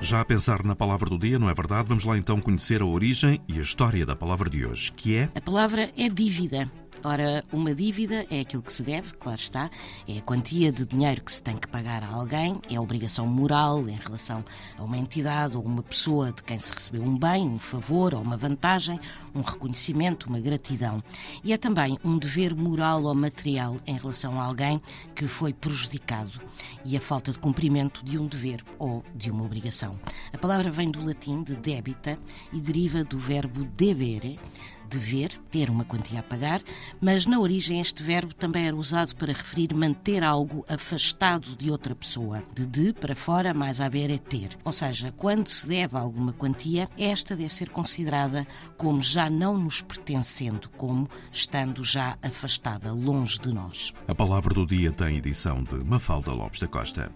Já a pensar na palavra do dia, não é verdade? Vamos lá então conhecer a origem e a história da palavra de hoje, que é. A palavra é dívida. Ora, uma dívida é aquilo que se deve, claro está, é a quantia de dinheiro que se tem que pagar a alguém, é a obrigação moral em relação a uma entidade ou uma pessoa de quem se recebeu um bem, um favor ou uma vantagem, um reconhecimento, uma gratidão. E é também um dever moral ou material em relação a alguém que foi prejudicado e a falta de cumprimento de um dever ou de uma obrigação. A palavra vem do latim de débita e deriva do verbo debere, dever, ter uma quantia a pagar, mas na origem este verbo também era usado para referir manter algo afastado de outra pessoa. De de para fora, mais haver é ter. Ou seja, quando se deve alguma quantia, esta deve ser considerada como já não nos pertencendo, como estando já afastada, longe de nós. A palavra do dia tem edição de Mafalda Lopes da Costa.